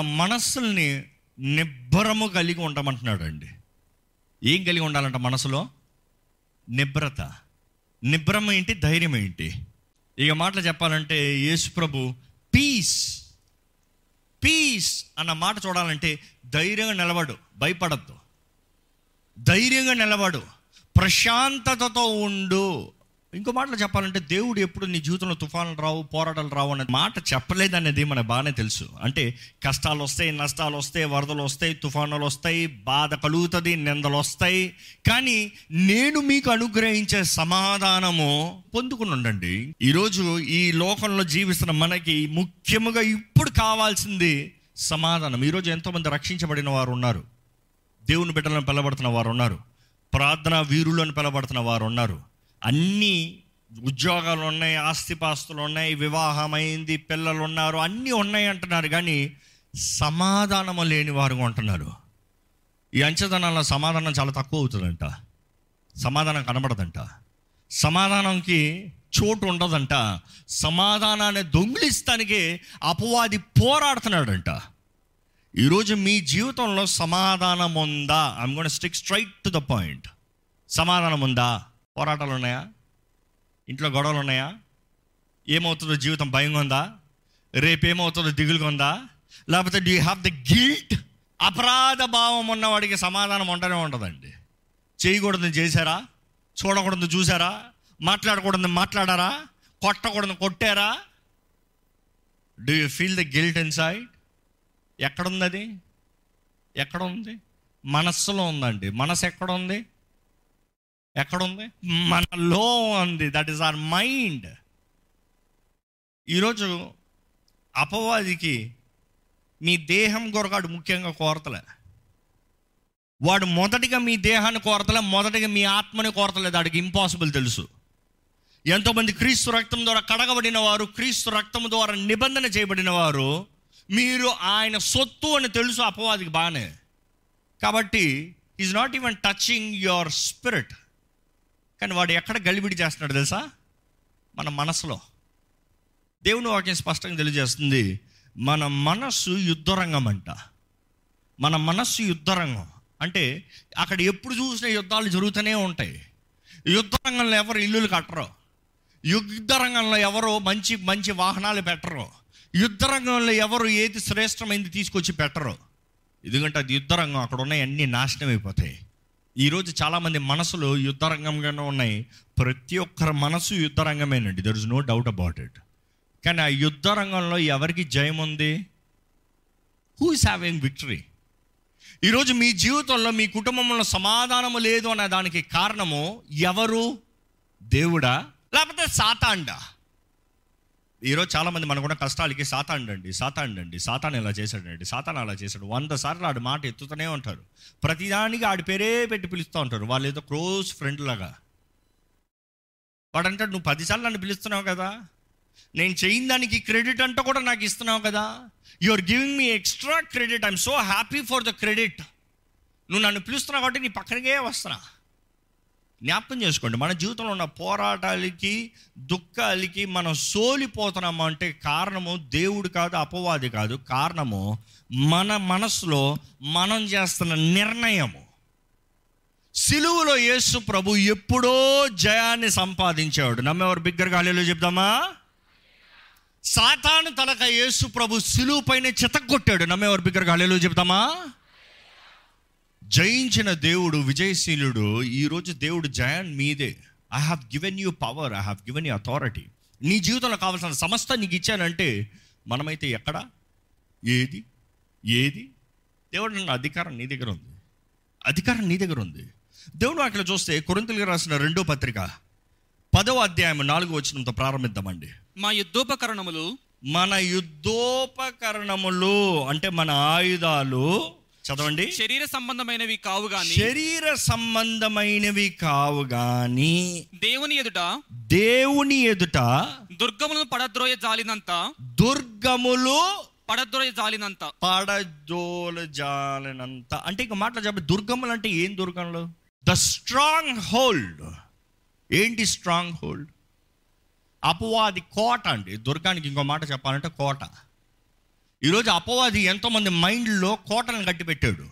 మన మనస్సుల్ని నిబ్బరము కలిగి ఉండమంటున్నాడు అండి ఏం కలిగి ఉండాలంట మనసులో? నిబ్రత. నిబ్రం ఏంటి? ధైర్యం ఏంటి? ఇక మాటలు చెప్పాలంటే యేసు ప్రభు పీస్ పీస్ అన్న మాట చూడాలంటే ధైర్యంగా నిలబడు భయపడద్దు. ధైర్యంగా నిలబడు ప్రశాంతతతో ఉండు. ఇంకో మాటలు చెప్పాలంటే దేవుడు ఎప్పుడు నీ జీవితంలో తుఫాన్లు రావు పోరాటాలు రావు అనే మాట చెప్పలేదనేది మనకు బాగానే తెలుసు. అంటే కష్టాలు వస్తాయి నష్టాలు వస్తాయి వరదలు వస్తాయి తుఫానులు వస్తాయి బాధ కలుగుతుంది నిందలు వస్తాయి. కానీ నేను మీకు అనుగ్రహించే సమాధానము పొందుకుని ఉండండి. ఈరోజు ఈ లోకంలో జీవిస్తున్న మనకి ముఖ్యముగా ఇప్పుడు కావాల్సింది సమాధానం. ఈరోజు ఎంతోమంది రక్షించబడిన వారు ఉన్నారు. దేవుని బిడ్డలను పిలబడుతున్న వారు ఉన్నారు. ప్రార్థన వీరులను పిలబడుతున్న వారు ఉన్నారు. అన్ని ఉద్యోగాలు ఉన్నాయి ఆస్తిపాస్తులు ఉన్నాయి వివాహం అయింది పిల్లలు ఉన్నారు అన్నీ ఉన్నాయి అంటున్నారు కానీ సమాధానము లేని వారు అంటున్నారు ఈ అంచదనాల సమాధానం చాలా తక్కువ అవుతుందంట. సమాధానం కనబడదంట. సమాధానంకి చోటు ఉండదంట. సమాధానాన్ని దొంగిలిస్తానికి అపవాది పోరాడుతున్నాడంట. ఈరోజు మీ జీవితంలో సమాధానం ఉందా I'm gonna stick straight to the point సమాధానం ఉందా పోరాటాలు ఉన్నాయా ఇంట్లో గొడవలు ఉన్నాయా ఏమవుతుందో జీవితం భయంగా ఉందా రేపు ఏమవుతుందో దిగులుగా ఉందా లేకపోతే డూ హ్యావ్ ద గిల్ట్ అపరాధ భావం ఉన్నవాడికి సమాధానం ఉండనే ఉండదండి చేయకూడదు చేశారా? చూడకూడదు చూసారా మాట్లాడకూడదు మాట్లాడారా? కొట్టకూడదు కొట్టారా? Do you feel the guilt inside ఎక్కడుంది అది? ఎక్కడ ఉంది మనస్సులో ఉందండి. మనసు ఎక్కడ ఉంది ఎక్కడుంది? మనలో ఉంది. దట్ ఈస్ ఆర్ మైండ్ ఈరోజు అపవాదికి మీ దేహం కొరకాడు ముఖ్యంగా కోరతలే. వాడు మొదటిగా మీ దేహాన్ని కోరతలే మొదటిగా మీ ఆత్మని కోరతలేదు వాడికి ఇంపాసిబుల్ తెలుసు. ఎంతోమంది క్రీస్తు రక్తం ద్వారా కడగబడిన వారు క్రీస్తు రక్తం ద్వారా నిబంధన చేయబడిన వారు మీరు ఆయన సొత్తు అని తెలుసు అపవాదికి బాగానే. కాబట్టి is not even touching your spirit కానీ వాడు ఎక్కడ గలిబిడి చేస్తున్నాడు తెలుసా? మన మనసులో. దేవుని వాక్యం స్పష్టంగా తెలియజేస్తుంది మన మనస్సు యుద్ధరంగం అంట. మన మనస్సు యుద్ధరంగం. అంటే అక్కడ ఎప్పుడు చూసిన యుద్ధాలు జరుగుతూనే ఉంటాయి. యుద్ధరంగంలో ఎవరు ఇల్లులు కట్టరు. యుద్ధ రంగంలో ఎవరు మంచి మంచి వాహనాలు పెట్టరు. యుద్ధ రంగంలో ఎవరు ఏది శ్రేష్టమైంది తీసుకొచ్చి పెట్టరు. ఎందుకంటే అది యుద్ధ రంగం అక్కడ ఉన్నాయి అన్నీ నాశనం అయిపోతాయి ఈరోజు చాలామంది మనసులు యుద్ధరంగంగానే ఉన్నాయి. ప్రతి ఒక్కరి మనసు యుద్ధరంగమేనండి. There is no doubt about it కానీ ఆ యుద్ధ రంగంలో ఎవరికి జయం ఉంది? హూ ఇస్ హ్యావింగ్ విక్టరీ ఈరోజు మీ జీవితంలో మీ కుటుంబంలో సమాధానము లేదు అనే దానికి కారణము ఎవరు? దేవుడా? లేకపోతే సాతాండా? ఈరోజు చాలామంది మనకున్న కష్టాలకి సాతాండండి సాతాండండి సాతాన్ ఇలా చేశాడండి సాతాన్ అలా చేశాడు. వంద సార్లు ఆడి మాట ఎత్తుతూనే ఉంటారు. ప్రతిదానికి ఆడి పేరే పెట్టి పిలుస్తూ ఉంటారు. వాళ్ళు ఏదో క్లోజ్ ఫ్రెండ్ లాగా. వాడంటాడు నువ్వు పదిసార్లు నన్ను పిలుస్తున్నావు కదా. నేను చేయని దానికి క్రెడిట్ అంటూ కూడా నాకు ఇస్తున్నావు కదా. You are giving me extra credit I'm so happy for the credit నువ్వు నన్ను పిలుస్తున్నావు కాబట్టి నీ పక్కనకే వస్తున్నా. జ్ఞాపకం చేసుకోండి. మన జీవితంలో ఉన్న పోరాటాలకి దుఃఖాలకి మనం సోలిపోతున్నాము అంటే కారణము దేవుడు కాదు అపవాది కాదు. కారణము మన మనసులో మనం చేస్తున్న నిర్ణయము. సిలువులో యేసు ప్రభు ఎప్పుడో జయాన్ని సంపాదించాడు. నమ్మేవారు బిగ్గరగా గాలిలో చెప్దామా? సాతాను తలక యేసు ప్రభు సిలువు పైన చితగొట్టాడు నమ్మేవారు బిగ్గరగా గాలిలో చెప్దామా? జయించిన దేవుడు విజయశీలుడు ఈరోజు దేవుడు జయాన్ మీదే. I have given you power I have given you authority నీ జీవితంలో కావాల్సిన సమస్త నీకు ఇచ్చానంటే మనమైతే ఎక్కడ? ఏది? ఏది? దేవుడు నన్ను అధికారం నీ దగ్గర ఉంది. అధికారం నీ దగ్గర ఉంది. దేవుడు అక్కడ చూస్తే కొరింతలకు రాసిన రెండో పత్రిక పదవ అధ్యాయం నాలుగు వచ్చినంత ప్రారంభిద్దామండి. మా యుద్ధోపకరణములు మన యుద్ధోపకరణములు అంటే మన ఆయుధాలు చదవండి. శరీర సంబంధమైనవి కావు గాని శరీర సంబంధమైనవి కావు గాని దేవుని ఎదుట దేవుని ఎదుట దుర్గములను పడద్రోయ జాలినంత దుర్గములు పడద్రోయ జాలినంత. పడజోల జాలనంత. అంటే ఇంక మాటలు చెప్పి దుర్గములు అంటే ఏం దుర్గంలో ద స్ట్రాంగ్ హోల్డ్ ఏంటి స్ట్రాంగ్ హోల్డ్ అపవాది కోట అండి. దుర్గానికి ఇంకో మాట చెప్పాలంటే కోట. ఈరోజు అపవాది ఎంతోమంది మైండ్లో కోటలను కట్టిపెట్టాడు.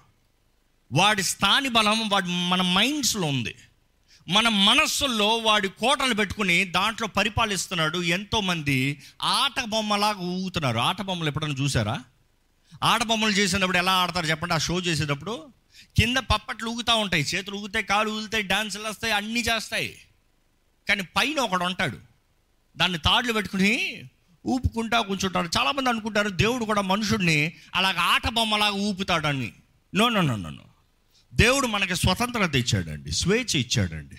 వాడి స్థాని బలం వాడి మన మైండ్స్లో ఉంది. మన మనస్సుల్లో వాడి కోటలు పెట్టుకుని దాంట్లో పరిపాలిస్తున్నాడు ఎంతోమంది ఆట బొమ్మలాగా ఊగుతున్నారు. ఆట బొమ్మలు ఎప్పుడైనా చూసారా? ఆట బొమ్మలు చేసేటప్పుడు ఎలా ఆడతారు చెప్పండి? ఆ షో చేసేటప్పుడు కింద పప్పట్లు ఊగుతూ ఉంటాయి. చేతులు ఊగుతాయి కాలు ఊగుతాయి డాన్సులు వస్తాయి అన్నీ చేస్తాయి. కానీ పైన ఒకడు ఉంటాడు. దాన్ని తాడులు పెట్టుకుని ఊపుకుంటా కూర్చుంటారు చాలామంది అనుకుంటారు దేవుడు కూడా మనుషుడిని అలాగ ఆట బొమ్మలాగా ఊపుతాడని. నో నో నో నో దేవుడు మనకి స్వతంత్రత ఇచ్చాడండి స్వేచ్ఛ ఇచ్చాడండి.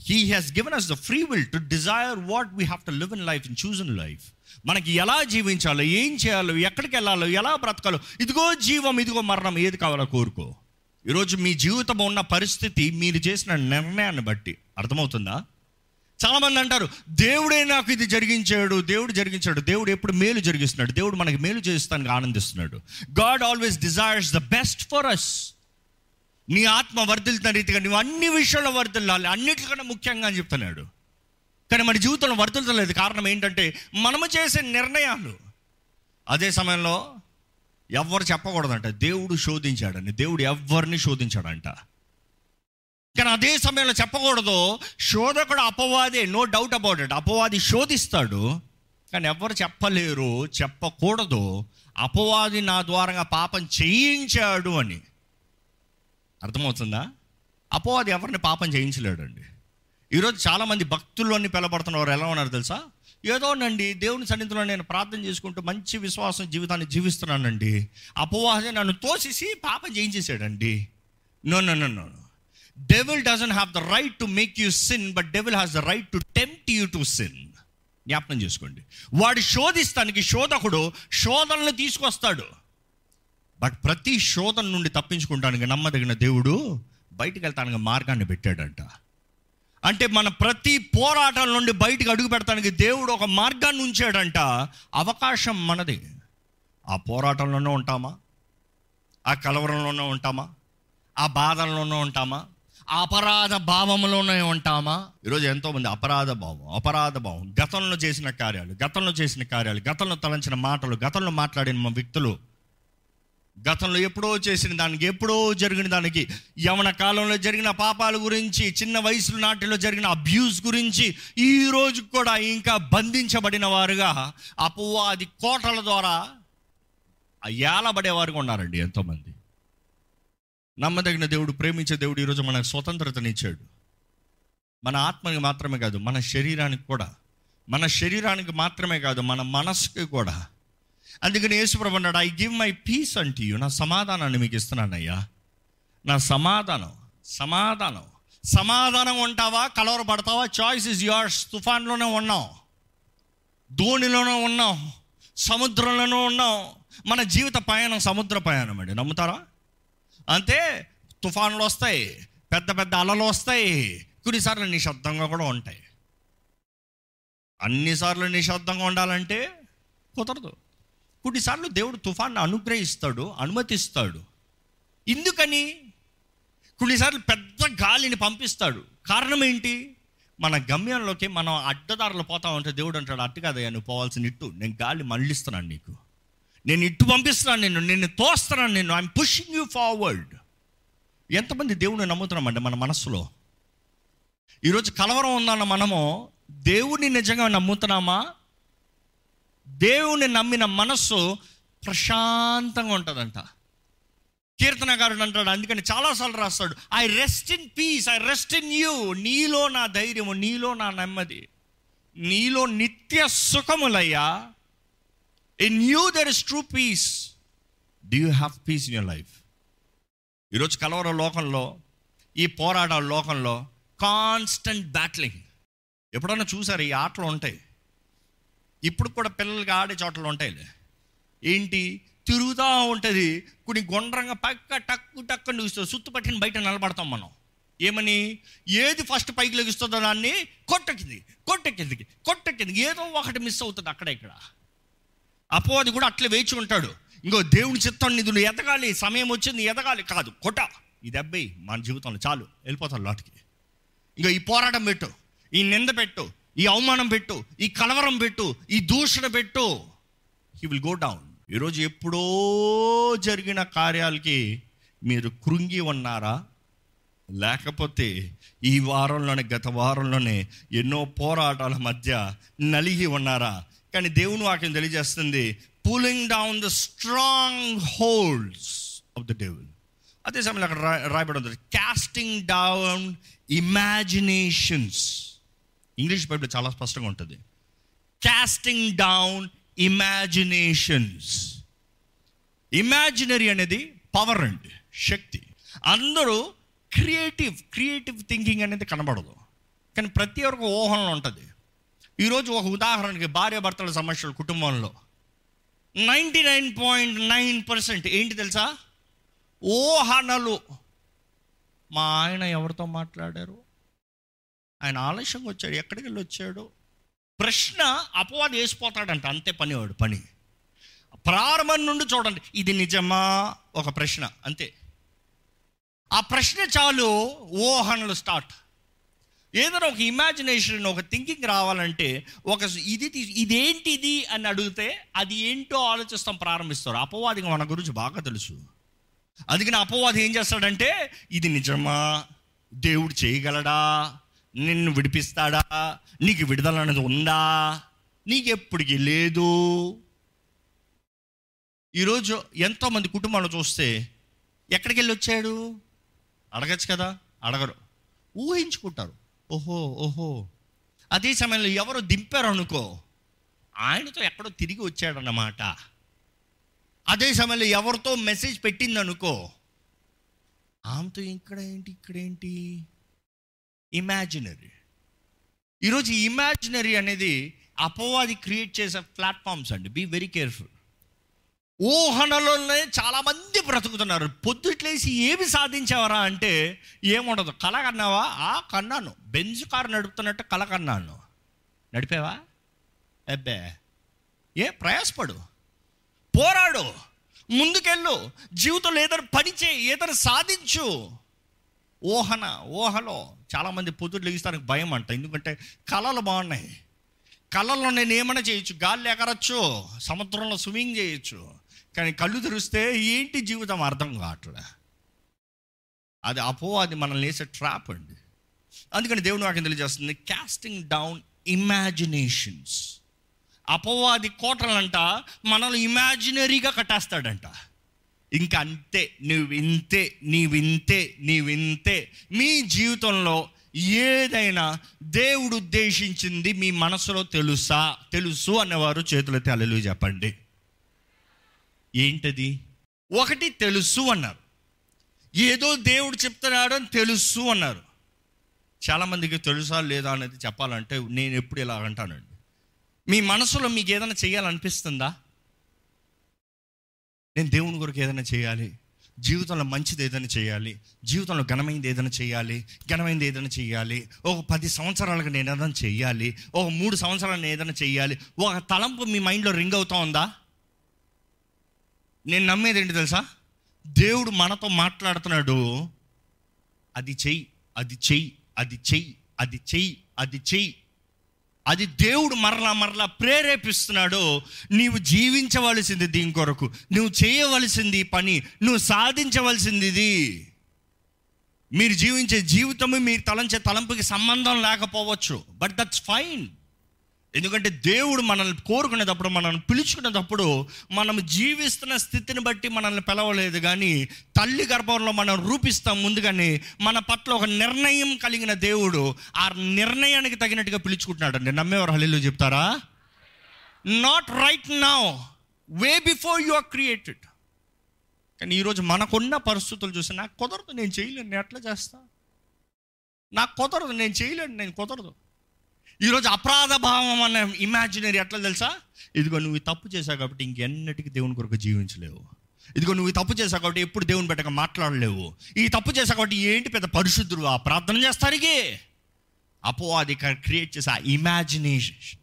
He has given us the free will to desire what we have to live in life in choose in life మనకి ఎలా జీవించాలో ఏం చేయాలో ఎక్కడికి వెళ్ళాలో ఎలా బ్రతకాలో ఇదిగో జీవం ఇదిగో మరణం ఏది కావాలో కోరుకో. ఈరోజు మీ జీవితం ఉన్న పరిస్థితి మీరు చేసిన నిర్ణయాన్ని బట్టి. అర్థమవుతుందా? చాలామంది అంటారు దేవుడే నాకు ఇది జరిగించాడు దేవుడు జరిగించాడు దేవుడు ఎప్పుడు మేలు జరిగిస్తున్నాడు దేవుడు మనకి మేలు చేస్తానికి ఆనందిస్తున్నాడు. God always desires the best for us నీ ఆత్మ వర్ధిల్తున్న రీతిగా నువ్వు అన్ని విషయాల్లో వర్ధిల్లాలి అన్నిటికన్నా ముఖ్యంగా అని చెప్తున్నాడు. కానీ మన జీవితంలో వర్ధిల్తలేదు కారణం ఏంటంటే మనము చేసే నిర్ణయాలు. అదే సమయంలో ఎవ్వరు చెప్పకూడదంట దేవుడు శోధించాడని దేవుడు ఎవరిని శోధించాడంట? కానీ అదే సమయంలో చెప్పకూడదు. శోధకుడు అపవాదే నో డౌట్ అబౌట్ ఇట్ అపవాది శోధిస్తాడు. కానీ ఎవరు చెప్పలేరు చెప్పకూడదు. అపవాది నా ద్వారా పాపం చేయించాడు అని. అర్థమవుతుందా? అపవాది ఎవరిని పాపం చేయించలేడండి. ఈరోజు చాలామంది భక్తుల్లోని పిలబడుతున్నవారు ఎలా ఉన్నారు తెలుసా? ఏదోనండి దేవుని సన్నిధిలో నేను ప్రార్థన చేసుకుంటూ మంచి విశ్వాసం జీవితాన్ని జీవిస్తున్నానండి. అపవాది నన్ను తోసేసి పాపం చేయించేసాడండి no no no no devil doesn't have the right to make you sin but devil has the right to tempt you to sin జ్ఞాపనం చేసుకోండి. వాడు శోధిస్తానికి శోధకుడు శోధనలు తీసుకొస్తాడు. బట్ ప్రతి శోధన నుండి తప్పించుకుంటానికి నమ్మదగిన దేవుడు బయటికి వెళ్తానికి మార్గాన్ని పెట్టాడంట. అంటే మన ప్రతి పోరాటం నుండి బయటకు అడుగు పెడతానికి దేవుడు ఒక మార్గాన్ని ఉంచాడంట. అవకాశం మనది. ఆ పోరాటంలోనే ఉంటామా? ఆ కలవరంలోనే ఉంటామా? ఆ బాధల్లోనే ఉంటామా? అపరాధ భావంలోనే ఉంటామా? ఈరోజు ఎంతోమంది అపరాధ భావం అపరాధ భావం. గతంలో చేసిన కార్యాలు గతంలో చేసిన కార్యాలు గతంలో తలంచిన మాటలు గతంలో మాట్లాడిన మా వ్యక్తులు. గతంలో ఎప్పుడో చేసిన దానికి ఎప్పుడో జరిగిన దానికి యవన కాలంలో జరిగిన పాపాల గురించి చిన్న వయసులో నాటిలో జరిగిన అబ్యూస్ గురించి ఈ రోజు కూడా ఇంకా బంధించబడిన వారుగా అపవాది కోటల ద్వారా ఏలబడేవారుగా ఉన్నారండి ఎంతోమంది. నమ్మదగిన దేవుడు ప్రేమించే దేవుడు ఈరోజు మనకు స్వతంత్రతనిచ్చాడు. మన ఆత్మకి మాత్రమే కాదు మన శరీరానికి కూడా. మన శరీరానికి మాత్రమే కాదు మన మనసుకి కూడా. అందుకని యేసుప్రభు అన్నాడు I give my peace unto you నా సమాధానాన్ని మీకు ఇస్తున్నానయ్యా. నా సమాధానం సమాధానం సమాధానం ఉంటావా? కలవరపడతావా? చాయిస్ ఇస్ యువర్స్ తుఫాన్లోనే ఉన్నాం. ధోనిలోనే ఉన్నాం. సముద్రంలోనే ఉన్నాం. మన జీవిత ప్రయాణం సముద్ర ప్రయాణం అండి నమ్ముతారా? అంతే తుఫాన్లు వస్తాయి పెద్ద పెద్ద అలలు వస్తాయి కొన్నిసార్లు నిశ్శబ్దంగా కూడా ఉంటాయి. అన్నిసార్లు నిశ్శబ్దంగా ఉండాలంటే కుదరదు. కొన్నిసార్లు దేవుడు తుఫాన్ని అనుగ్రహిస్తాడు అనుమతిస్తాడు. ఎందుకని కొన్నిసార్లు పెద్ద గాలిని పంపిస్తాడు. కారణం ఏంటి? మన గమ్యంలోకి మనం అడ్డదారులు పోతా ఉంటే దేవుడు అంటాడు అట్టు కాదయ్యా నువ్వు పోవాల్సిన ఇట్టు నేను గాలి మళ్ళిస్తున్నాను నీకు. నేను ఇటు పంపిస్తున్నాను నేను నిన్ను తోస్తున్నాను నేను ఐఎమ్ పుషింగ్ యూ ఫార్వర్డ్ ఎంతమంది దేవుడిని నమ్ముతున్నామండి మన మనస్సులో? ఈరోజు కలవరం ఉందన్న మనము దేవుడిని నిజంగా నమ్ముతున్నామా? దేవుని నమ్మిన మనస్సు ప్రశాంతంగా ఉంటుందంట. కీర్తనగారుడు అంటాడు అందుకని చాలాసార్లు రాస్తాడు I rest in peace I rest in you నీలో నా ధైర్యము నీలో నా నెమ్మది. నీలో నిత్య సుఖములయ్యా. In you there is true peace do you have peace in your life ఈరోజు కలవర లోకంలో ఈ పోరాటాల లోకంలో కాన్స్టెంట్ బ్యాట్లింగ్ ఎప్పుడన్నా చూసారు? ఈ ఆటలు ఉంటాయి. ఇప్పుడు కూడా పిల్లలకి ఆడే చోట్ల ఉంటాయిలే. ఏంటి? తిరుగుతూ ఉంటుంది. కొన్ని గుండ్రంగా పక్క టక్కు టక్కు చూస్తుంది సుత్తుపట్టిన బయట నిలబడతాం మనం. ఏమని? ఏది ఫస్ట్ పైకి లెగిస్తుందో దాన్ని కొట్టకింది. కొట్టకిందికి కొట్టకిందికి ఏదో ఒకటి మిస్ అవుతుంది అక్కడ ఇక్కడ. అపవాది కూడా అట్లే వేచి ఉంటాడు. ఇంకో దేవుని చిత్తం నిధులు ఎదగాలి సమయం వచ్చింది ఎదగాలి కాదు కొట ఈ దెబ్బయి మన జీవితంలో చాలు వెళ్ళిపోతాను లోటుకి. ఇంకా ఈ పోరాటం పెట్టు ఈ నింద పెట్టు ఈ అవమానం పెట్టు ఈ కలవరం పెట్టు ఈ దూషణ పెట్టు. హీ విల్ గో డౌన్ ఈరోజు ఎప్పుడో జరిగిన కార్యాలకి మీరు కృంగి ఉన్నారా? లేకపోతే ఈ వారంలోనే గత వారంలోనే ఎన్నో పోరాటాల మధ్య నలిగి ఉన్నారా? కానీ దేవుని వాక్యం తెలియజేస్తుంది pulling down the strong holds of devil డెవిల్ అదే సమయంలో అక్కడ రాయబడి ఉంది casting down imaginations English Bible చాలా స్పష్టంగా ఉంటుంది క్యాస్టింగ్ డౌన్ ఇమాజినేషన్స్ ఇమాజినరీ అనేది పవర్ అండి శక్తి. అందరూ క్రియేటివ్ క్రియేటివ్ థింకింగ్ అనేది కనబడదు. కానీ ప్రతి ఒక్క ఊహంలో ఉంటుంది. ఈరోజు ఒక ఉదాహరణకి భార్యాభర్తల సమస్యలు కుటుంబంలో. Ninety nine point nine percent ఏంటి తెలుసా? ఓహనలు మా ఆయన ఎవరితో మాట్లాడారు? ఆయన ఆలస్యంగా వచ్చాడు. ఎక్కడికి వెళ్ళి వచ్చాడు? ప్రశ్న అపవాది వేసిపోతాడంట. అంతే పనివాడు పని. ప్రారంభం నుండి చూడండి. ఇది నిజమా? ఒక ప్రశ్న. అంతే. ఆ ప్రశ్న చాలు. ఓహనలు స్టార్ట్. ఏదైనా ఒక ఇమాజినేషన్ ఒక థింకింగ్ రావాలంటే ఒక ఇది ఇదేంటి ఇదేంటిది అని అడిగితే అది ఏంటో ఆలోచిస్తాం ప్రారంభిస్తారు. అపవాదిగా మన గురించి బాగా తెలుసు. అందుకని అపవాది ఏం చేస్తాడంటే ఇది నిజమా? దేవుడు చేయగలడా? నిన్ను విడిపిస్తాడా? నీకు విడుదల అనేది ఉందా? నీకు ఎప్పటికీ లేదు. ఈరోజు ఎంతోమంది కుటుంబాలు చూస్తే ఎక్కడికి వెళ్ళి వచ్చాడు? అడగచ్చు కదా? అడగరు. ఊహించుకుంటారు. ఓహో ఓహో. అదే సమయంలో ఎవరు దింపారు అనుకో ఆయనతో ఎక్కడో తిరిగి వచ్చాడన్నమాట. అదే సమయంలో ఎవరితో మెసేజ్ పెట్టింది అనుకో ఆమెతో ఇక్కడ ఏంటి ఇక్కడేంటి ఇమాజినరీ ఈరోజు ఇమాజినరీ అనేది అపవాది క్రియేట్ చేసే ప్లాట్ఫామ్స్ అండి. బీ వెరీ కేర్ఫుల్ ఊహనలోనే చాలామంది బ్రతుకుతున్నారు. పొద్దుట్లేసి ఏమి సాధించేవరా అంటే ఏముండదు. కళ కన్నావా? ఆ కన్నాను. బెంజ్ కారు నడుపుతున్నట్టు కళ కన్నాను. నడిపావా? అబ్బే. ఏ ప్రయాసపడు. పోరాడు. ముందుకెళ్ళు. జీవితంలో ఏదైనా పనిచే ఏదైనా సాధించు. ఊహన ఊహలో చాలామంది పొద్దుడు లెగిస్తానికి భయం అంట. ఎందుకంటే కళలు బాగున్నాయి. కళల్లో నేను ఏమైనా చేయొచ్చు? గాలి ఎగరచ్చు సముద్రంలో స్విమ్మింగ్ చేయొచ్చు. కానీ కళ్ళు తెరిస్తే ఏంటి జీవితం అర్థం కావట్లే. అది అపో అది మనల్ని వేసే ట్రాప్ అండి. అందుకని దేవుని వాక్యం తెలియజేస్తుంది? క్యాస్టింగ్ డౌన్ ఇమాజినేషన్స్ అపవాది కోటలంట మనల్ని ఇమాజినరీగా కట్టేస్తాడంట. ఇంకా అంతే నువ్వింతే నీవింతే నీవింతే మీ జీవితంలో ఏదైనా దేవుడు ఉద్దేశించింది మీ మనసులో తెలుసా? తెలుసు అన్నవారు చేతులైతే అల్లెలు చెప్పండి. ఏంటది? ఒకటి తెలుసు అన్నారు. ఏదో దేవుడు చెప్తున్నాడు అని తెలుసు అన్నారు. చాలామందికి తెలుసా లేదా అనేది చెప్పాలంటే నేను ఎప్పుడు ఇలా అంటానండి. మీ మనసులో మీకు ఏదైనా చేయాలనిపిస్తుందా నేను దేవుని కొరకు ఏదైనా చేయాలి జీవితంలో మంచిది ఏదైనా చేయాలి జీవితంలో ఘనమైనది ఏదైనా చేయాలి ఘనమైనది ఏదైనా చేయాలి ఒక పది సంవత్సరాలకు నేను ఏదైనా చేయాలి ఒక మూడు సంవత్సరాలు నేను ఏదైనా చేయాలి ఒక తలంపు మీ మైండ్లో రింగ్ అవుతా ఉందా? నేను నమ్మేది ఏంటి తెలుసా? దేవుడు మనతో మాట్లాడుతున్నాడు. అది చెయ్యి అది చెయ్యి అది చెయ్యి అది చెయ్యి అది చెయ్యి. అది దేవుడు మరలా మరలా ప్రేరేపిస్తున్నాడు. నీవు జీవించవలసింది దీని కొరకు. నువ్వు చేయవలసింది పని. నువ్వు సాధించవలసింది ఇది. మీరు జీవించే జీవితము మీరు తలంచే తలంపుకి సంబంధం లేకపోవచ్చు. బట్ దట్స్ ఫైన్ ఎందుకంటే దేవుడు మనల్ని కోరుకునేటప్పుడు మనల్ని పిలుచుకునేటప్పుడు మనం జీవిస్తున్న స్థితిని బట్టి మనల్ని పిలవలేదు కానీ తల్లి గర్భంలో మనం రూపిస్తాం ముందుగానే మన పట్ల ఒక నిర్ణయం కలిగిన దేవుడు ఆ నిర్ణయానికి తగినట్టుగా పిలుచుకుంటున్నాడు అండి నమ్మేవారు హల్లు చెప్తారా? Not right now way before you are created కానీ ఈరోజు మనకున్న పరిస్థితులు చూసి నాకు కుదరదు నేను చేయలేను నేను ఎట్లా చేస్తా? నాకు కుదరదు నేను చేయలేను నేను కుదరదు. ఈరోజు అపరాధ భావం అనే ఇమాజినరీ ఎట్లా తెలుసా? ఇదిగో నువ్వు తప్పు చేశావు కాబట్టి ఇంకెన్నటికి దేవుని కొరకు జీవించలేవు. ఇదిగో నువ్వు తప్పు చేశావు కాబట్టి ఎప్పుడు దేవుని పెట్టక మాట్లాడలేవు. ఈ తప్పు చేశావు కాబట్టి ఏంటి పెద్ద పరిశుద్ధుడు ఆ ప్రార్థన చేస్తానికి? అపో అది క్రియేట్ చేసే ఆ ఇమాజినేషన్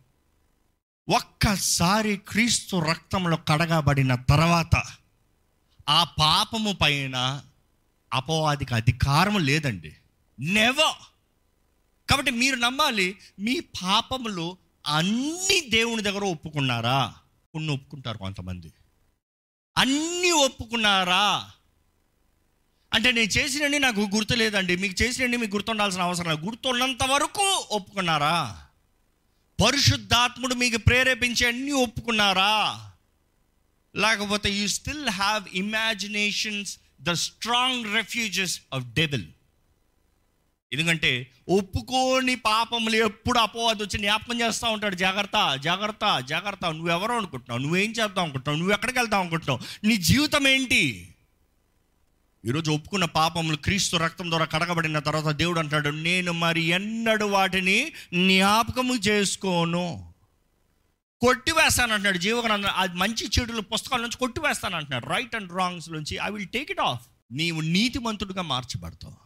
ఒక్కసారి క్రీస్తు రక్తంలో కడగబడిన తర్వాత ఆ పాపము పైన అపవాదికి అధికారం లేదండి. నెవర్ కాబట్టి మీరు నమ్మాలి మీ పాపములు అన్ని దేవుని దగ్గర ఒప్పుకున్నారా? కొన్ని ఒప్పుకుంటారు కొంతమంది. అన్నీ ఒప్పుకున్నారా? అంటే నేను చేసినండి నాకు గుర్తు లేదండి మీకు చేసినండి మీకు గుర్తుండాల్సిన అవసరం లేదు. గుర్తున్నంత వరకు ఒప్పుకున్నారా? పరిశుద్ధాత్ముడు మీకు ప్రేరేపించి అన్నీ ఒప్పుకున్నారా? లేకపోతే you still have imaginations the strong refuges of devil ఎందుకంటే ఒప్పుకోని పాపములు ఎప్పుడు అపవాది వచ్చి జ్ఞాపకం చేస్తూ ఉంటాడు. జాగ్రత్త జాగ్రత్త జాగ్రత్త. నువ్వెవరో అనుకుంటున్నావు? నువ్వేం చేద్దాం అనుకుంటున్నావు? నువ్వు ఎక్కడికి వెళ్దాం అనుకుంటున్నావు? నీ జీవితం ఏంటి? ఈరోజు ఒప్పుకున్న పాపములు క్రీస్తు రక్తం ద్వారా కడగబడిన తర్వాత దేవుడు అంటాడు నేను మరి ఎన్నడు వాటిని జ్ఞాపకము చేసుకోను. కొట్టివేస్తాను అంటున్నాడు జీవగ్రంథం అది మంచి చెడుల పుస్తకాల నుంచి కొట్టివేస్తాను అంటున్నాడు రైట్ అండ్ రాంగ్స్ నుంచి I will take it off నీవు నీతిమంతుడిగా మార్చబడతావు.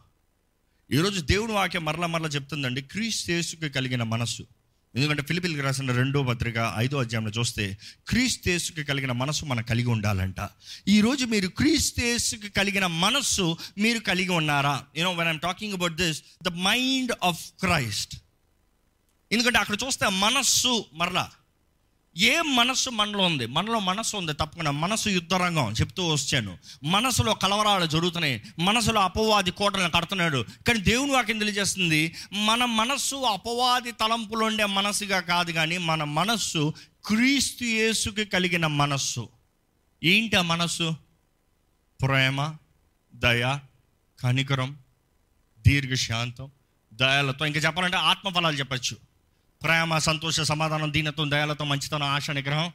ఈరోజు దేవుడు వాక్యం మరల మరల చెప్తుందండి క్రీస్తేసుకి కలిగిన మనస్సు. ఎందుకంటే ఫిలిపిల్కి రాసిన రెండో పత్రిక ఐదో అధ్యాయంలో చూస్తే క్రీస్తేసుకి కలిగిన మనస్సు మనం కలిగి ఉండాలంట. ఈరోజు మీరు క్రీస్తేసుకి కలిగిన మనస్సు మీరు కలిగి ఉన్నారా? You know when I'm talking about this the mind of Christ ఎందుకంటే అక్కడ చూస్తే మనస్సు మరలా ఏ మనస్సు మనలో ఉంది? మనలో మనసు ఉంది తప్పకుండా. మనసు యుద్ధరంగం చెప్తూ వచ్చాను. మనసులో కలవరాలు జరుగుతున్నాయి. మనసులో అపవాది కోటలను కడుతున్నాడు. కానీ దేవుని వాక్యం తెలియజేస్తుంది మన మనస్సు అపవాది తలంపులు ఉండే మనసుగా కాదు కానీ మన మనస్సు క్రీస్తు యేసుకి కలిగిన మనస్సు. ఏంటి ఆ మనస్సు? ప్రేమ దయ కనికరం దీర్ఘశాంతం దయాలతో. ఇంకా చెప్పాలంటే ఆత్మఫలాలు చెప్పచ్చు. ప్రేమ సంతోష సమాధానం దీనత్వం దయాలతో మంచితనం ఆశ నిగ్రహం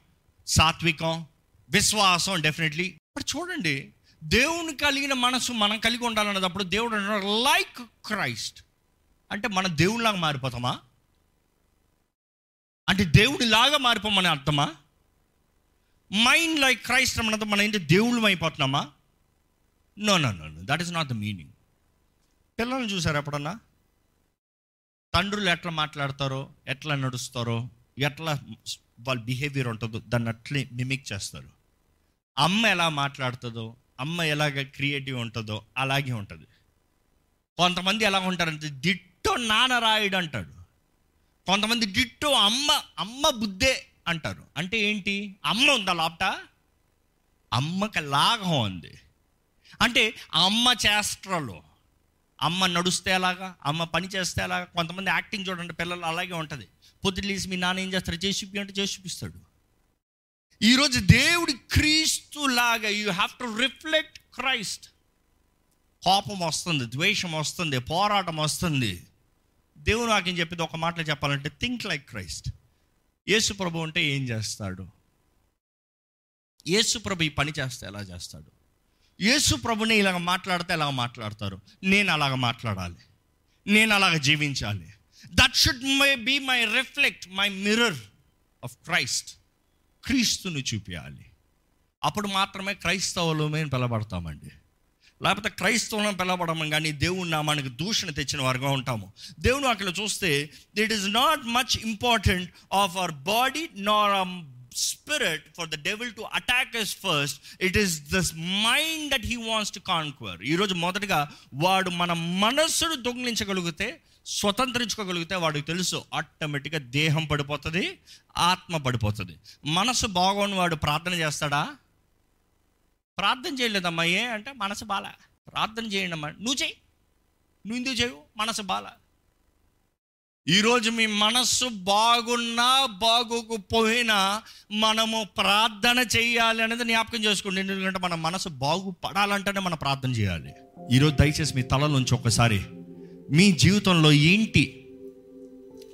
సాత్వికం విశ్వాసం డెఫినెట్లీ ఇప్పుడు చూడండి దేవుని కలిగిన మనసు మనం కలిగి ఉండాలన్నప్పుడు దేవుడు అంటున్నాడు లైక్ క్రైస్ట్ అంటే మన దేవునిలాగా మారిపోతామా? అంటే దేవుడిలాగా మారిపోమని అర్థమా? మైండ్ లైక్ క్రైస్ట్ అన్నది మనం ఏంటి దేవుళ్ళం అయిపోతున్నామా? No no no that is not the meaning పిల్లల్ని చూసారు ఎప్పుడన్నా? తండ్రులు ఎట్లా మాట్లాడతారో ఎట్లా నడుస్తారో ఎట్లా వాళ్ళ బిహేవియర్ ఉంటుందో దాన్ని అట్లే మిమిక్ చేస్తారు. అమ్మ ఎలా మాట్లాడుతుందో అమ్మ ఎలాగ క్రియేటివ్ ఉంటుందో అలాగే ఉంటుంది. కొంతమంది ఎలా ఉంటారంటే దిట్టో నాన్న రాయుడు అంటాడు కొంతమంది దిట్టో అమ్మ అమ్మ బుద్ధే అంటారు. అంటే ఏంటి? అమ్మ ఉందా లోపట? అమ్మకి లాఘం ఉంది. అంటే అమ్మ చేష్టలో. అమ్మ నడుస్తే ఎలాగా అమ్మ పని చేస్తే అలాగా కొంతమంది యాక్టింగ్ చూడండి పిల్లలు అలాగే ఉంటుంది. పొద్దులేసి మీ నాన్న ఏం చేస్తారు చేసి చూపి అంటే చేసి చూపిస్తాడు ఈరోజు దేవుడి క్రీస్తు లాగా you have to reflect Christ కోపం వస్తుంది ద్వేషం వస్తుంది పోరాటం వస్తుంది. దేవుడు వాక్యం చెప్పింది? ఒక మాటలో చెప్పాలంటే థింక్ లైక్ క్రైస్ట్ యేసు ప్రభు అంటే ఏం చేస్తాడు? యేసు ప్రభు ఈ పని చేస్తే ఎలా చేస్తాడు? యేసు ప్రభుని ఇలాగ మాట్లాడితే ఎలాగ మాట్లాడతారు? నేను అలాగ మాట్లాడాలి. నేను అలాగ జీవించాలి. That should my be my reflect my mirror of Christ క్రీస్తుని చూపించాలి అప్పుడు మాత్రమే క్రైస్తవులమే పిలబడతామండి లేకపోతే క్రైస్తవులను పిలవడం కానీ దేవుని నామానికి దూషణ తెచ్చిన వారుగా ఉంటాము. దేవుని అక్కడ చూస్తే it is not much important of our body nor spirit for the devil to attack as first it is this mind that he wants to conquer ఈరోజు మొదటగా వాడు మన మనస్సును దొంగిలించగలిగితే స్వతంత్రించుకోగలిగితే వాడికి తెలుసు ఆటోమేటిక్గా దేహం పడిపోతుంది ఆత్మ పడిపోతుంది. మనసు బాగోని వాడు ప్రార్థన చేస్తాడా? ప్రార్థన చేయలేదమ్మా ఏ అంటే మనసు బాల. ప్రార్థన చేయండి అమ్మా నువ్వు చేయి. నువ్వు ఎందుకు చేయవు? మనసు బాల. ఈరోజు మీ మనస్సు బాగున్నా బాగోకపోయినా మనము ప్రార్థన చేయాలి అనేది జ్ఞాపకం చేసుకోండి. ఎందుకంటే మన మనసు బాగుపడాలంటేనే మనం ప్రార్థన చేయాలి. ఈరోజు దయచేసి మీ తలలోంచి ఒకసారి మీ జీవితంలో ఏంటి?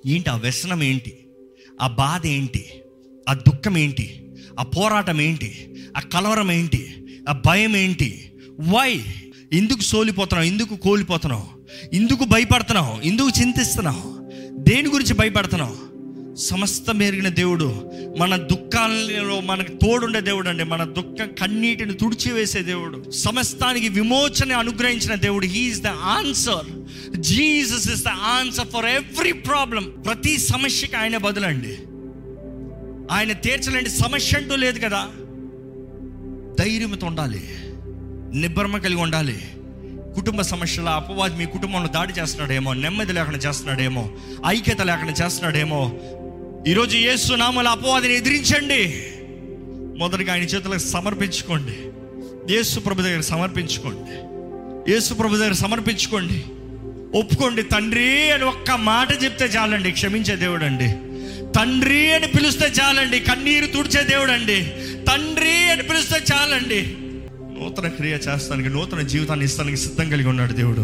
ఏంటి ఆ వ్యసనం ఏంటి? ఆ బాధ ఏంటి? ఆ దుఃఖం ఏంటి? ఆ పోరాటం ఏంటి? ఆ కలవరం ఏంటి? ఆ భయం ఏంటి? వై ఎందుకు సోలిపోతున్నావు? ఎందుకు కోల్పోతున్నావు? ఎందుకు భయపడుతున్నావు? ఎందుకు చింతిస్తున్నావు? దేని గురించి భయపడుతున్నావు? సమస్త మెరిగిన దేవుడు మన దుఃఖాలలో మనకు తోడుండే దేవుడు అండి మన దుఃఖ కన్నీటిని తుడిచివేసే దేవుడు. సమస్తానికి విమోచన అనుగ్రహించిన దేవుడు. He is the answer Jesus is the answer for every problem ప్రతి సమస్యకి ఆయన బదులండి. ఆయన తీర్చలేండి సమస్య అంటూ లేదు కదా. ధైర్యంతో ఉండాలి. నిబ్బరమ కలిగి ఉండాలి. కుటుంబ సమస్యల అపవాది మీ కుటుంబంలో దాడి చేస్తున్నాడేమో నెమ్మది లేకుండా చేస్తున్నాడేమో ఐక్యత లేకుండా చేస్తున్నాడేమో. ఈరోజు ఏసు నామల అపవాదిని ఎదిరించండి. మొదటిగా ఆయన చేతులకు సమర్పించుకోండి. యేసు ప్రభు దగ్గర సమర్పించుకోండి. యేసు ప్రభు దగ్గర సమర్పించుకోండి. ఒప్పుకోండి తండ్రి అని ఒక్క మాట చెప్తే చాలండి క్షమించే దేవుడు అండి తండ్రి అని పిలిస్తే చాలండి కన్నీరు తుడిచే దేవుడు అండి తండ్రి అని పిలిస్తే చాలండి. నూతన క్రియ చేస్తానికి నూతన జీవితాన్ని ఇస్తానికి సిద్ధం కలిగి ఉన్నాడు దేవుడు.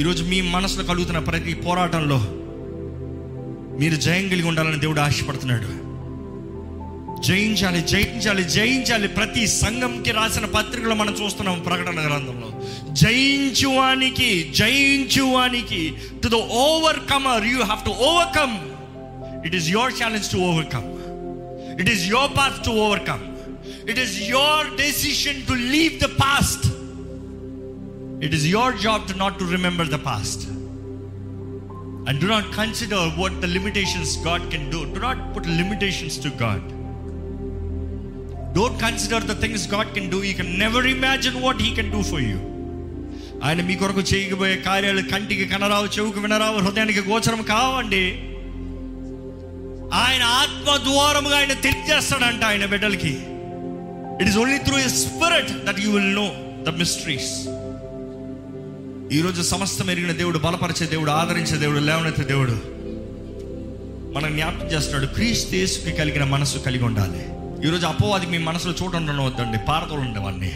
ఈరోజు మీ మనసులో కలుగుతున్న ప్రతి పోరాటంలో మీరు జయం కలిగి ఉండాలని దేవుడు ఆశపడుతున్నాడు. జయించాలి జయించాలి జయించాలి. ప్రతి సంఘంకి రాసిన పత్రికలో మనం చూస్తున్నాం ప్రకటన గ్రంథంలో. జయించువానికి జయించువానికి to the overcomer you have to overcome it is your challenge to overcome it is your path to overcome It is your decision to leave the past it is your job to not to remember the past and do not consider what the limitations God can do. Do not put limitations to God. Don't consider the things God can do. You can never imagine what He can do for you. ఆయన మీ కొరకు చేయబోయే కార్యాలు కంటికి కనరావు చెవుకు వినరావు హృదయానికి గోచరం కావండి ఆయన ఆత్మ ద్వారముగా ఆయన తెలియజేస్తాడంట ఆయన బిడ్డలకి it is only through a spirit that you will know the mysteries ఈరోజు సమస్తం ఎరిగిన దేవుడు బలపరిచే దేవుడు ఆదరించే దేవుడు లేవనెత్తే దేవుడు మనం జ్ఞాపకం చేస్తున్నాడు. క్రీస్తు యేసుకి కలిగిన మనసు కలిగి ఉండాలి. ఈరోజు అపోవాదికి మీ మనసులో చోటు ఉండనవద్దండి పారదోలండి వాడిని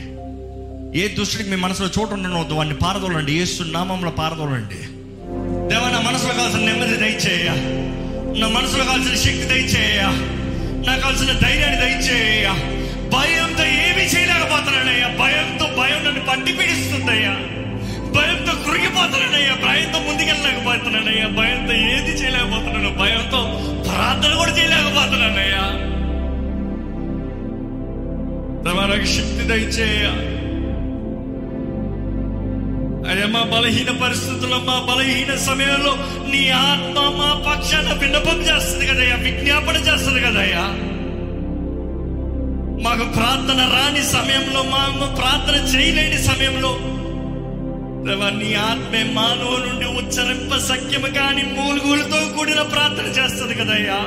ఏ దుష్టుడికి మీ మనసులో చోటు ఉండనవద్దు వాడిని పారదోలండి యేసు నామంలో పారదోలండి దేవా నా మనసులో కావాల్సిన నెమ్మది దయచేయ. నా మనసులో కావాల్సిన శక్తి దయచేయ. నాకు కావాల్సిన ధైర్యాన్ని దయచేయ. భయం ఏమి చేయలేకపోతున్నానయ్యా భయంతో భయం నన్ను పట్టి పీడిస్తుందయ్యా. భయంతో కృంగిపోతున్నానయ్యా. భయంతో ముందుకెళ్ళలేకపోతున్నానయ్యా. భయంతో ఏది చేయలేకపోతున్నాను భయంతో ప్రార్థన కూడా చేయలేకపోతున్నానయ్యా. తమరకు శక్తి దయచేయ. అయ్యా మా బలహీన పరిస్థితుల్లో మా బలహీన సమయంలో నీ ఆత్మ మా పక్షాన విన్నపం చేస్తుంది కదయ్యా. విజ్ఞాపన చేస్తుంది కదయ్యా. మాకు ప్రార్థన రాని సమయంలో మాకు ప్రార్థన చేయలేని సమయంలో నీ ఆత్మే మానవ నుండి ఉచ్చరింప సఖ్యము కాని మూలుగులతో కూడిన ప్రార్థన చేస్తుంది కదయ్యా.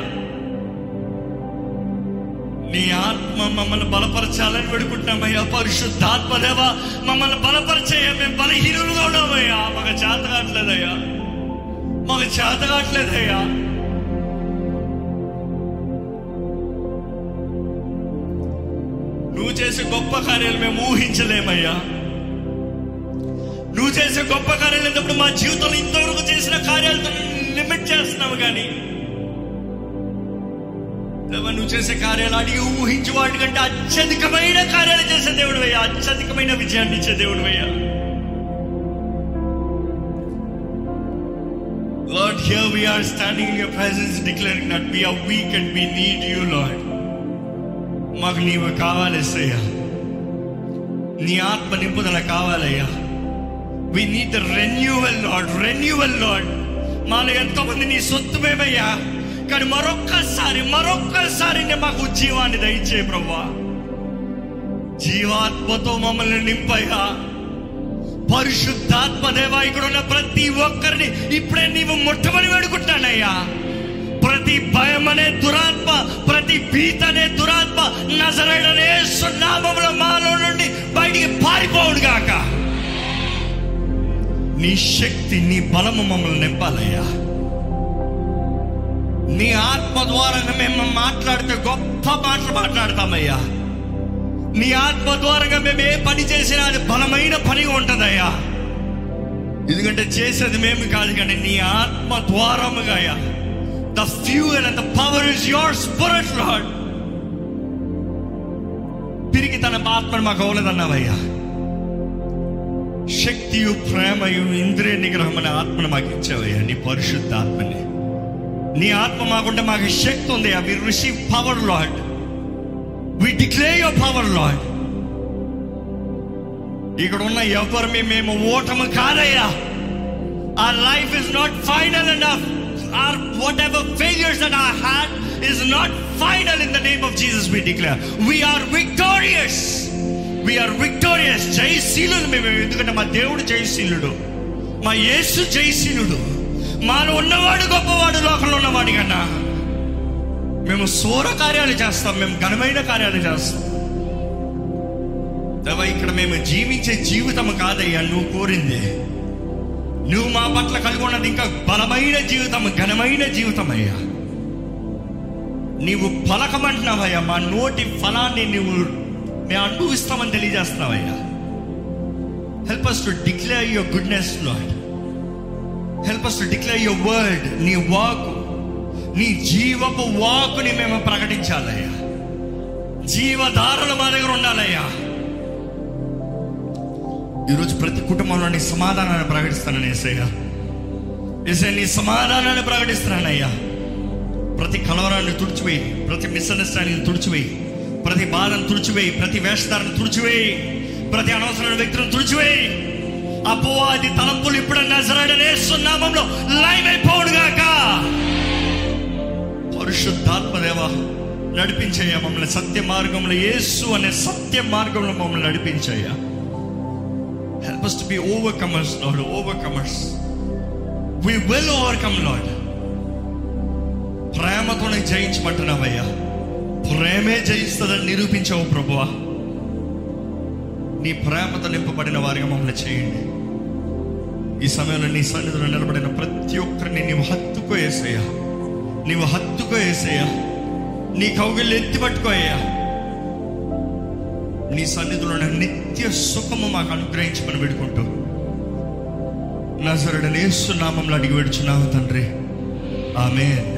నీ ఆత్మ మమ్మల్ని బలపరచాలని పెడుకుంటున్నామయ్యా పరిశుద్ధాత్మదేవా మమ్మల్ని బలపరిచేయ మేము బలహీనులుగా ఉన్నామయ్యా. మాకు చేత కావట్లేదయ్యా మాకు చేత కావట్లేదయ్యా చేసే గొప్ప కార్యాలు మేము ఊహించలేమయ్యా. నువ్వు చేసే గొప్ప కార్యాలు లేనప్పుడు మా జీవితంలో ఇంతవరకు చేసిన కార్యాలతో లిమిట్ చేస్తున్నావు కానీ. దేవా, నువ్వు చేసే కార్యాలు అడిగి ఊహించి వాటి కంటే అత్యధికమైన కార్యాలు చేసే దేవుడు అయ్యా అత్యధికమైన విజయాన్ని ఇచ్చే దేవుడు అయ్యా Lord, here we are standing in your presence declaring that we are weak and we need you, Lord. మాకు నీవు కావాలేసయ్యా నీ ఆత్మ నింపుదల కావాలయ్యా we need the renewal Lord renewal Lord మాలో ఎంతోమంది నీ సొత్తు మేమయ్యా. కానీ మరొక్కసారి మరొక్కసారి మాకు జీవాన్ని దయచే ప్రభా జీవాత్మతో మమ్మల్ని నింపయ్యా. పరిశుద్ధాత్మ దేవా ఇక్కడ ఉన్న ప్రతి ఒక్కరిని ఇప్పుడే నీవు ముట్టమని వేడుకుంటానయ్యా. ప్రతి భయం అనే దురాత్మ ప్రతి భీత అనే దురాత్మ నజరడనే సున్నామంలో మాలో నుండి బయటికి పారిపోవుడు గాక. నీ శక్తి నీ బలము మమ్మల్ని నింపాలయ్యా. నీ ఆత్మ ద్వారా మేము మాట్లాడితే గొప్ప మాటలు మాట్లాడతామయ్యా. నీ ఆత్మ ద్వారా మేము ఏ పని చేసినా అది బలమైన పని ఉంటుందయ్యా. ఎందుకంటే చేసేది మేము కాదు కానీ నీ ఆత్మ ద్వారముగా the fuel and the power is your spirit Lord తిరిగి తన ఆత్మను మాకు అవ్వలేదన్నావయ్యా శక్తియు ప్రేమయు ఇంద్రియ నిగ్రహం అనే ఆత్మను మాకు ఇచ్చావయ్యా నీ పరిశుద్ధ ఆత్మని నీ ఆత్మ మాకుంటే మాకు శక్తి ఉంది we receive power Lord we declare your power Lord ఇక్కడ ఉన్న ఎవరిని మేము ఓటము కాదయ్యా our life is not final and our whatever failures that I had is not final in the name of Jesus we declare we are victorious we are victorious జయశీలుడు మేము. ఎందుకంటే మా దేవుడు జయశీలుడు. మా యేసు జయశీలుడు. మాలో ఉన్నవాడు గొప్పవాడు లోకంలో ఉన్నవాడి కన్నా మేము సూర కార్యాలు చేస్తాం. మేము ఘనమైన కార్యాలు చేస్తాం. దేవా ఇక్కడ మేము జీవించే జీవితం కాదయ్యా నువ్వు కోరింది. నువ్వు మా పట్ల కలిగి ఉన్నది ఇంకా బలమైన జీవితం ఘనమైన జీవితం అయ్యా నీవు పలకమంటున్నావయ్యా మా నోటి ఫలాన్ని నువ్వు మేము అనుభవిస్తామని తెలియజేస్తున్నావయ్యా. Help us to declare your goodness Lord help us to declare your word నీ వాక్ నీ జీవపు వాకుని మేము ప్రకటించాలయ్యా. జీవధారలు మా దగ్గర ఉండాలయ్యా. ఈరోజు ప్రతి కుటుంబంలో నీ సమాధానాన్ని ప్రకటిస్తానని ఏసయ్యా ఏసయ్య నీ సమాధానాన్ని ప్రకటిస్తున్నానయ్యా ప్రతి కలవరాన్ని తుడిచివేయి ప్రతి మిస్అండర్స్టాండింగ్ తుడిచివేయి ప్రతి బాధను తుడిచివేయి ప్రతి వేషధారను తుడిచివేయి ప్రతి అనవసరమైన వ్యక్తులను తుడిచివేయి. అపోవాది తలంపులు ఇప్పుడు నజరాడనేస్తున్నామంలో లైవ్ అయిపోవుడుగాక పరిశుద్ధాత్మదేవ నడిపించయ్యా మమ్మల్ని సత్య మార్గంలో యేసు అనే సత్య మార్గంలో మమ్మల్ని నడిపించయ్యా. Help us to be overcomers lord overcomers. We will overcome lord. ప్రేమతోనే జయించమంటున్నావయ్యా ప్రేమే జయిస్తుందని నిరూపించావు ప్రభువా. నీ ప్రేమతో నింపబడిన వారిగా మమ్మల్ని చేయండి. ఈ సమయంలో నీ సన్నిధిలో నిలబడిన ప్రతి ఒక్కరిని నీవు హత్తుకో వేసేయా నీవు హత్తుకో వేసేయా నీ కౌగిళ్ళు ఎత్తి పట్టుకోయ్యా నీ సన్నిధిలో నిత్య సుఖము మాకు అనుగ్రహించమని వేడుకుంటూ నజరుడని నామంలో అడిగి పెడుచున్నావు తండ్రి. ఆమె